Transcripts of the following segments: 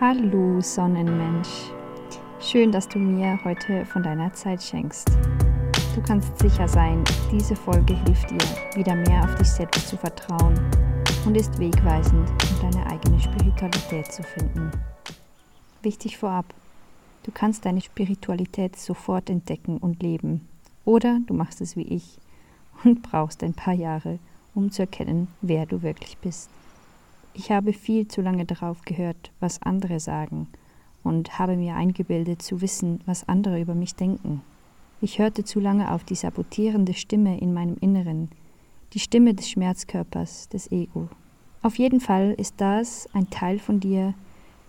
Hallo Sonnenmensch. Schön, dass du mir heute von deiner Zeit schenkst. Du kannst sicher sein, diese Folge hilft dir, wieder mehr auf dich selbst zu vertrauen und ist wegweisend, um deine eigene Spiritualität zu finden. Wichtig vorab, du kannst deine Spiritualität sofort entdecken und leben. Oder du machst es wie ich und brauchst ein paar Jahre, um zu erkennen, wer du wirklich bist. Ich habe viel zu lange darauf gehört, was andere sagen, und habe mir eingebildet zu wissen, was andere über mich denken. Ich hörte zu lange auf die sabotierende Stimme in meinem Inneren, die Stimme des Schmerzkörpers, des Ego. Auf jeden Fall ist das ein Teil von dir,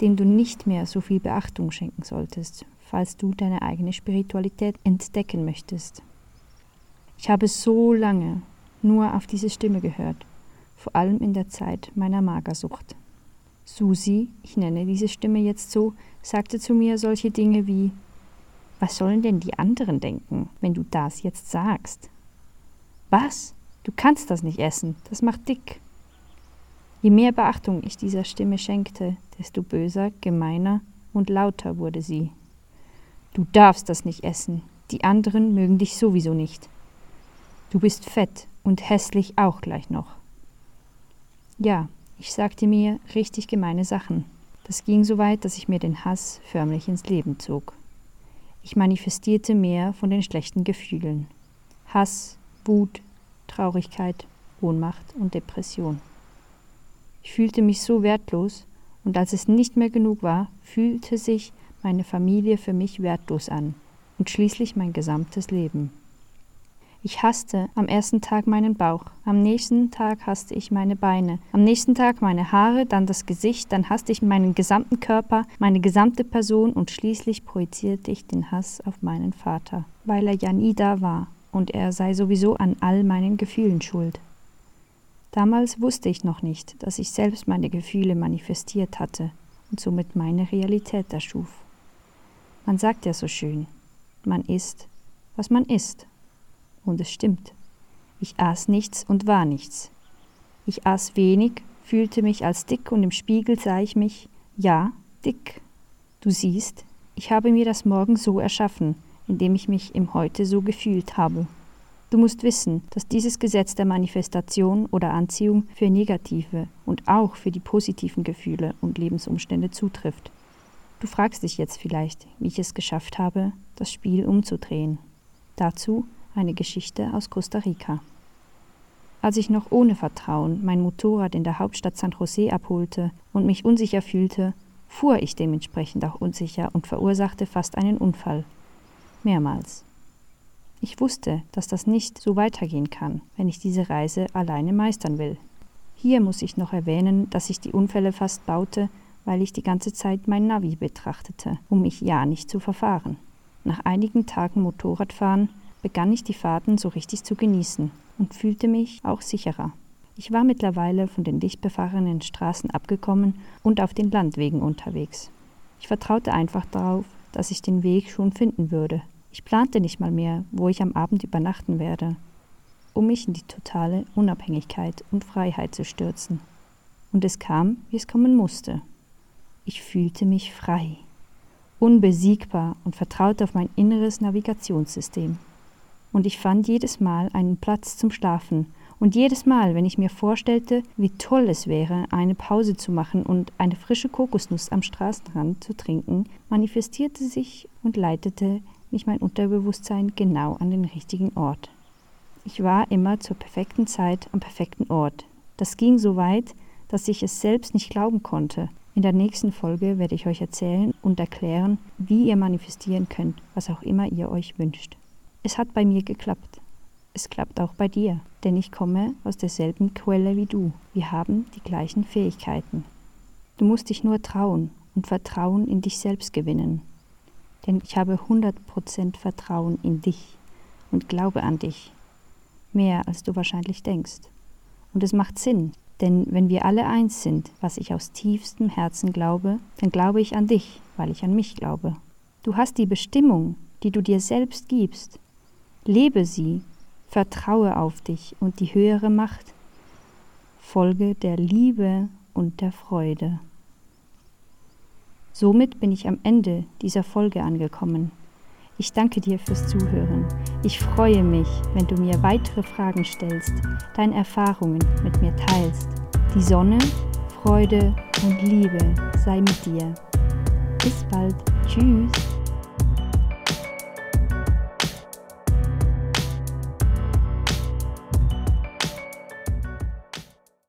dem du nicht mehr so viel Beachtung schenken solltest, falls du deine eigene Spiritualität entdecken möchtest. Ich habe so lange nur auf diese Stimme gehört vor allem in der Zeit meiner Magersucht. Susi, ich nenne diese Stimme jetzt so, sagte zu mir solche Dinge wie Was sollen denn die anderen denken, wenn du das jetzt sagst? Was? Du kannst das nicht essen, das macht dick. Je mehr Beachtung ich dieser Stimme schenkte, desto böser, gemeiner und lauter wurde sie. Du darfst das nicht essen, die anderen mögen dich sowieso nicht. Du bist fett und hässlich auch gleich noch. Ja, ich sagte mir richtig gemeine Sachen. Das ging so weit, dass ich mir den Hass förmlich ins Leben zog. Ich manifestierte mehr von den schlechten Gefühlen. Hass, Wut, Traurigkeit, Ohnmacht und Depression. Ich fühlte mich so wertlos, und als es nicht mehr genug war, fühlte sich meine Familie für mich wertlos an und schließlich mein gesamtes Leben. Ich hasste am ersten Tag meinen Bauch, am nächsten Tag hasste ich meine Beine, am nächsten Tag meine Haare, dann das Gesicht, dann hasste ich meinen gesamten Körper, meine gesamte Person und schließlich projizierte ich den Hass auf meinen Vater, weil er ja nie da war und er sei sowieso an all meinen Gefühlen schuld. Damals wusste ich noch nicht, dass ich selbst meine Gefühle manifestiert hatte und somit meine Realität erschuf. Man sagt ja so schön, man ist, was man ist. Und es stimmt. Ich aß nichts und war nichts. Ich aß wenig, fühlte mich als dick und im Spiegel sah ich mich, ja, dick. Du siehst, ich habe mir das Morgen so erschaffen, indem ich mich im Heute so gefühlt habe. Du musst wissen, dass dieses Gesetz der Manifestation oder Anziehung für negative und auch für die positiven Gefühle und Lebensumstände zutrifft. Du fragst dich jetzt vielleicht, wie ich es geschafft habe, das Spiel umzudrehen. Dazu eine Geschichte aus Costa Rica. Als ich noch ohne Vertrauen mein Motorrad in der Hauptstadt San Jose abholte und mich unsicher fühlte, fuhr ich dementsprechend auch unsicher und verursachte fast einen Unfall. Mehrmals. Ich wusste, dass das nicht so weitergehen kann, wenn ich diese Reise alleine meistern will. Hier muss ich noch erwähnen, dass ich die Unfälle fast baute, weil ich die ganze Zeit mein Navi betrachtete, um mich ja nicht zu verfahren. Nach einigen Tagen Motorradfahren begann ich die Fahrten so richtig zu genießen und fühlte mich auch sicherer. Ich war mittlerweile von den dicht befahrenen Straßen abgekommen und auf den Landwegen unterwegs. Ich vertraute einfach darauf, dass ich den Weg schon finden würde. Ich plante nicht mal mehr, wo ich am Abend übernachten werde, um mich in die totale Unabhängigkeit und Freiheit zu stürzen. Und es kam, wie es kommen musste. Ich fühlte mich frei, unbesiegbar und vertraute auf mein inneres Navigationssystem und ich fand jedes Mal einen Platz zum Schlafen. Und jedes Mal, wenn ich mir vorstellte, wie toll es wäre, eine Pause zu machen und eine frische Kokosnuss am Straßenrand zu trinken, manifestierte sich und leitete mich mein Unterbewusstsein genau an den richtigen Ort. Ich war immer zur perfekten Zeit am perfekten Ort. Das ging so weit, dass ich es selbst nicht glauben konnte. In der nächsten Folge werde ich euch erzählen und erklären, wie ihr manifestieren könnt, was auch immer ihr euch wünscht. Es hat bei mir geklappt. Es klappt auch bei dir, denn ich komme aus derselben Quelle wie du. Wir haben die gleichen Fähigkeiten. Du musst dich nur trauen und Vertrauen in dich selbst gewinnen. Denn ich habe 100% Vertrauen in dich und glaube an dich. Mehr als du wahrscheinlich denkst. Und es macht Sinn, denn wenn wir alle eins sind, was ich aus tiefstem Herzen glaube, dann glaube ich an dich, weil ich an mich glaube. Du hast die Bestimmung, die du dir selbst gibst, Lebe sie, vertraue auf dich und die höhere Macht. Folge der Liebe und der Freude. Somit bin ich am Ende dieser Folge angekommen. Ich danke dir fürs Zuhören. Ich freue mich, wenn du mir weitere Fragen stellst, deine Erfahrungen mit mir teilst. Die Sonne, Freude und Liebe sei mit dir. Bis bald. Tschüss.